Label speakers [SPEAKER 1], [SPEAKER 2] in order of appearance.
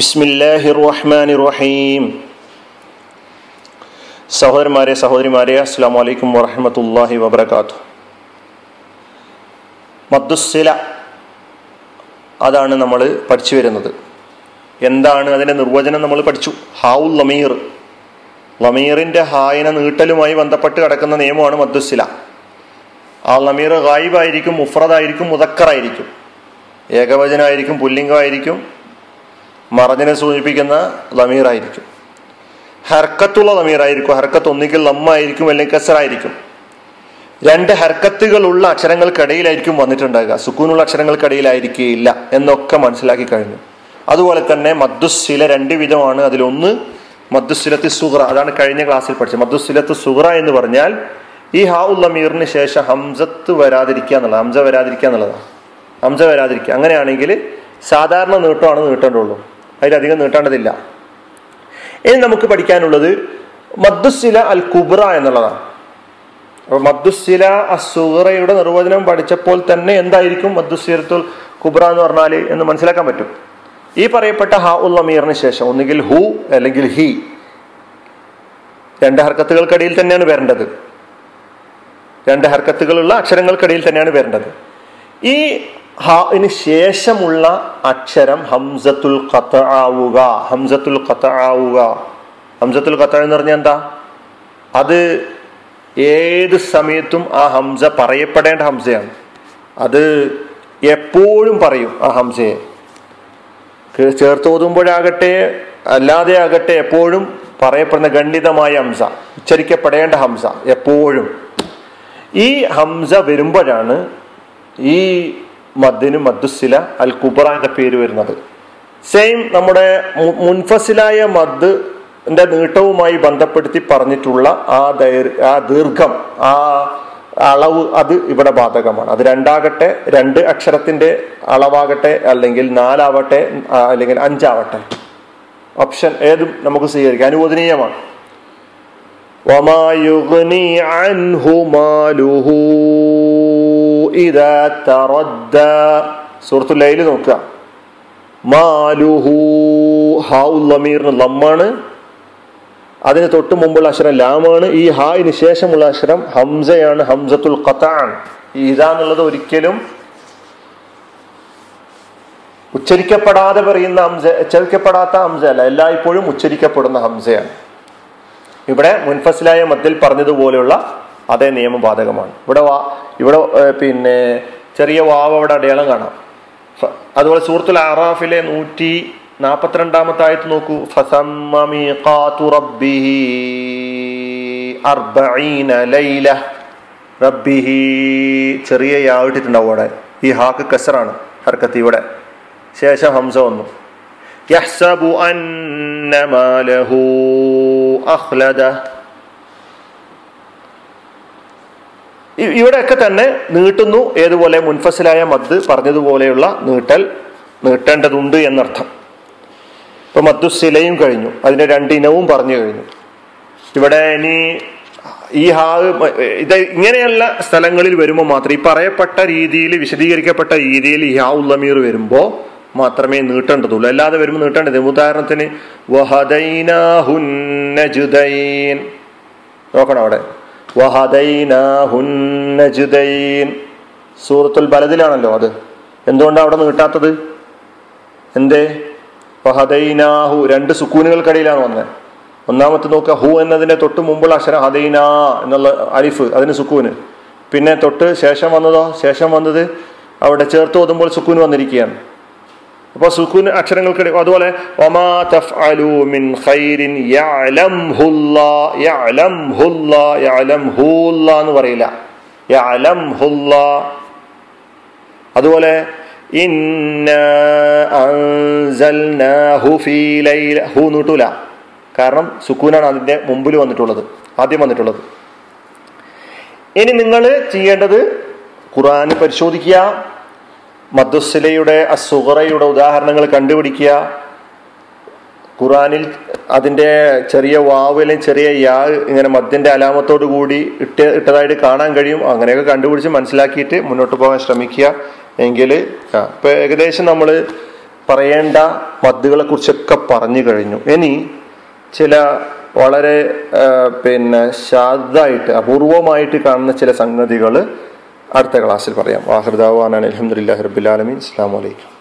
[SPEAKER 1] ബിസ്മില്ലാഹിർ റഹ്മാൻ റഹീം സഹോദരന്മാരെ സഹോദരിമാരെ അസ്സാം വലൈക്കും വറഹമത്തല്ലാഹി വബർക്കാത്തു മദ്ദുസില അതാണ് നമ്മൾ പഠിച്ചു വരുന്നത്. എന്താണ് അതിന്റെ നിർവചനം നമ്മൾ പഠിച്ചു? ഹാവുൽ ലമീർ. ലമീറിന്റെ ഹായന നീട്ടലുമായി ബന്ധപ്പെട്ട് കിടക്കുന്ന നിയമമാണ് മദ്ദുസില ആ ലമീർ ഗായിബായിരിക്കും മുഫ്രദായിരിക്കും മുതക്കറായിരിക്കും ഏകവചനമായിരിക്കും പുല്ലിംഗമായിരിക്കും മറഞ്ഞിനെ സൂചിപ്പിക്കുന്ന ലമീറായിരിക്കും. ഹർക്കത്തുള്ള ലമീറായിരിക്കും. ഹർക്കത്ത് ഒന്നുകിൽ ലമ്മായിരിക്കും അല്ലെങ്കിൽ കസറായിരിക്കും. രണ്ട് ഹർക്കത്തുകളുള്ള അക്ഷരങ്ങൾക്കിടയിലായിരിക്കും വന്നിട്ടുണ്ടാകുക. സുക്കൂനുള്ള അക്ഷരങ്ങൾക്കിടയിലായിരിക്കുകയില്ല എന്നൊക്കെ മനസ്സിലാക്കി കഴിഞ്ഞു. അതുപോലെ തന്നെ മദ്ദുസില രണ്ട് വിധമാണ്. അതിലൊന്ന് മദ്ദുസിലത്ത് സുഹ്ര അതാണ് കഴിഞ്ഞ ക്ലാസ്സിൽ പഠിച്ചത്. മദ്ദുസിലത്ത് സുഹ്ര എന്ന് പറഞ്ഞാൽ ഈ ഹാ ഉള്ളമീറിന് ശേഷം ഹംസത്ത് വരാതിരിക്കുക എന്നുള്ളത് ഹംസ വരാതിരിക്കുക എന്നുള്ളതാണ്. ഹംസ വരാതിരിക്കുക. അങ്ങനെയാണെങ്കിൽ സാധാരണ നീട്ടമാണ് നീട്ടേണ്ടുള്ളൂ. അതിലധികം നീട്ടേണ്ടതില്ല. ഇനി നമുക്ക് പഠിക്കാനുള്ളത് മദ്ദുസില അൽ കുബ്ര എന്നുള്ളതാണ്. അപ്പൊ മദ്ദുസില അസുഹറയുടെ നിർവചനം പഠിച്ചപ്പോൾ തന്നെ എന്തായിരിക്കും മദ്ദുസിലത്തുൽ കുബ്ര എന്ന് പറഞ്ഞാൽ എന്ന് മനസ്സിലാക്കാൻ പറ്റും. ഈ പറയപ്പെട്ട ഹ ഉൽ അമീറിന് ശേഷം ഒന്നുകിൽ ഹു അല്ലെങ്കിൽ ഹി രണ്ട് ഹർക്കത്തുകൾക്കിടയിൽ തന്നെയാണ് വരേണ്ടത്. രണ്ട് ഹർക്കത്തുകളുള്ള അക്ഷരങ്ങൾക്കിടയിൽ തന്നെയാണ് വരേണ്ടത്. ഈ ഹാന് ശേഷമുള്ള അക്ഷരം ഹംസത്തുൽ കത്ത ആവുക ഹംസത്തുൽ കത്ത ആവുക ഹംസത്തുൽ കത്ത എന്ന് പറഞ്ഞാൽ എന്താ? അത് ഏത് സമയത്തും ആ ഹംസ പറയപ്പെടേണ്ട ഹംസയാണ്. അത് എപ്പോഴും പറയും ആ ഹംസയെ. ചേർത്ത് ഓതുമ്പോഴാകട്ടെ അല്ലാതെ ആകട്ടെ എപ്പോഴും പറയപ്പെടുന്ന ഖണ്ഡിതമായ ഹംസ ഉച്ചരിക്കപ്പെടേണ്ട ഹംസ എപ്പോഴും. ഈ ഹംസ വരുമ്പോഴാണ് ഈ മദ്ദിന് മദ്ദുസില അൽ കുബറ എന്ന പേര് വരുന്നത്. സെയിം നമ്മുടെ മുൻഫസിലായ മദ് നീട്ടവുമായി ബന്ധപ്പെടുത്തി പറഞ്ഞിട്ടുള്ള ആ ദൈർ ആ ദീർഘം ആ അളവ് അത് ഇവിടെ ബാധകമാണ്. അത് രണ്ടാകട്ടെ രണ്ട് അക്ഷരത്തിന്റെ അളവാകട്ടെ അല്ലെങ്കിൽ നാലാവട്ടെ അല്ലെങ്കിൽ അഞ്ചാവട്ടെ. ഓപ്ഷൻ ഏതും നമുക്ക് സ്വീകരിക്കാം. അനുവദനീയമാണ്. وما يغني عنه ماله إذا تردى സൂറത്തു ലൈല് നോക്കുക മാലുഹു ഹാഉല്ലമീറിന് ലമ്മാണ് അതിന് തൊട്ട് മുമ്പുള്ള അക്ഷരം ലാമാണ് ഈ ഹായിന് ശേഷമുള്ള അക്ഷരം ഹംസയാണ് ഹംസത്തുൽ ഖത്താൻ ഇതാ എന്നുള്ളത് ഒരിക്കലും ഉച്ചരിക്കപ്പെടാതെ പറയുന്ന ഹംസ ഉച്ചരിക്കപ്പെടാത്ത ഹംസ അല്ല എല്ലായ്പ്പോഴും ഉച്ചരിക്കപ്പെടുന്ന ഹംസയാണ് ഇവിടെ മുൻഫസിലായ മത്തിൽ പറഞ്ഞതുപോലെയുള്ള അതേ നിയമം ബാധകമാണ്. ഇവിടെ വാ ഇവിടെ പിന്നെ ചെറിയ വാവ് അവിടെ അടയാളം കാണാം. അതുപോലെ സൂറത്തുൽ അറാഫിലെ നൂറ്റി നാൽപ്പത്തിരണ്ടാമത്തെ ആയത്ത് നോക്കൂ. റബ്ബിഹി ചെറിയ യാവിട്ടിട്ടുണ്ടാവും അവിടെ. ഈ ഹാക്ക് കസറാണ് ഹർക്കത്ത് ഇവിടെ. ശേഷം ഹംസ വന്നു. യഹ്സബു أن ماله أخلده. ഇവിടെയൊക്കെ തന്നെ നീട്ടുന്നു. ഏതുപോലെ മുൻഫസിലായ മദ് പറഞ്ഞതുപോലെയുള്ള നീട്ടൽ നീട്ടേണ്ടതുണ്ട് എന്നർത്ഥം. ഇപ്പൊ മദ്ദുസിലയും കഴിഞ്ഞു. അതിന്റെ രണ്ടിനവും പറഞ്ഞു കഴിഞ്ഞു. ഇവിടെ ഇനി ഈ ഹാ ഇത് ഇങ്ങനെയുള്ള സ്ഥലങ്ങളിൽ വരുമ്പോൾ മാത്രം ഈ പറയപ്പെട്ട രീതിയിൽ വിശദീകരിക്കപ്പെട്ട രീതിയിൽ ഈ ഹാ ഉള്ളമീർ വരുമ്പോൾ മാത്രമേ നീട്ടേണ്ടതുള്ളൂ. അല്ലാതെ വരുമ്പോൾ നീട്ടേണ്ടത് ഉദാഹരണത്തിന് നോക്കണം അവിടെ. സൂറത്തുൽ ബലതിലാണല്ലോ അത്. എന്തുകൊണ്ടാണ് അവിടെ നീട്ടാത്തത്? എന്തേ? വഹദൈനാഹു. രണ്ട് സുക്കൂനുകൾക്കിടയിലാണ് വന്നത് ഒന്നാമത്തെ നോക്കുക ഹു എന്നതിന്റെ തൊട്ട് മുമ്പുള്ള അക്ഷരം ഹദൈനാ എന്നുള്ള അരിഫ് അതിന് സുക്കൂന്. പിന്നെ തൊട്ട് ശേഷം വന്നതോ? ശേഷം വന്നത് അവിടെ ചേർത്ത് ഓതുമ്പോൾ സുക്കൂന് വന്നിരിക്കുകയാണ്. അപ്പോൾ സുക്കൂൻ അക്ഷരങ്ങൾക്കിടയിൽ അതുപോലെ ഒമാ തഫ്അലു മിൻ ഖൈരിൻ യഅലംഹുല്ലാ യഅലംഹുല്ലാ യഅലംഹുല്ലാ എന്ന് പറയില്ല. യഅലംഹുല്ലാ അതുപോലെ ഇന്ന അൻസൽനാഹു ഫീ ലൈല ഹൂ നീട്ടൂല കാരണം സുക്കൂനാണ് അതിന്റെ മുമ്പിൽ വന്നിട്ടുള്ളത് ആദ്യം വന്നിട്ടുള്ളത്. ഇനി നിങ്ങൾ ചെയ്യേണ്ടത് ഖുർആൻ പരിശോധിക്കുക മദ്ദുസിലയുടെ അസുഹറയുടെ ഉദാഹരണങ്ങൾ കണ്ടുപിടിക്കുക. ഖുറാനിൽ അതിന്റെ ചെറിയ വാവിലും ചെറിയ യാ ഇങ്ങനെ മദ്യന്റെ അലാമത്തോടു കൂടി ഇട്ട് ഇട്ടതായിട്ട് കാണാൻ കഴിയും. അങ്ങനെയൊക്കെ കണ്ടുപിടിച്ച് മനസ്സിലാക്കിയിട്ട് മുന്നോട്ട് പോകാൻ ശ്രമിക്കുക. എങ്കിൽ ഇപ്പം ഏകദേശം നമ്മൾ പറയേണ്ട മദ്ദുകളെ കുറിച്ചൊക്കെ പറഞ്ഞു കഴിഞ്ഞു. ഇനി ചില വളരെ പിന്നെ ശാദായിട്ട് അപൂർവമായിട്ട് കാണുന്ന ചില സംഗതികൾ അടുത്ത ക്ലാസ്സിൽ പറയാം. വാഹൃദാവാൻ അലഹമുല്ലാ റബുലാലമീൻ അസ്സാം വലൈക്കും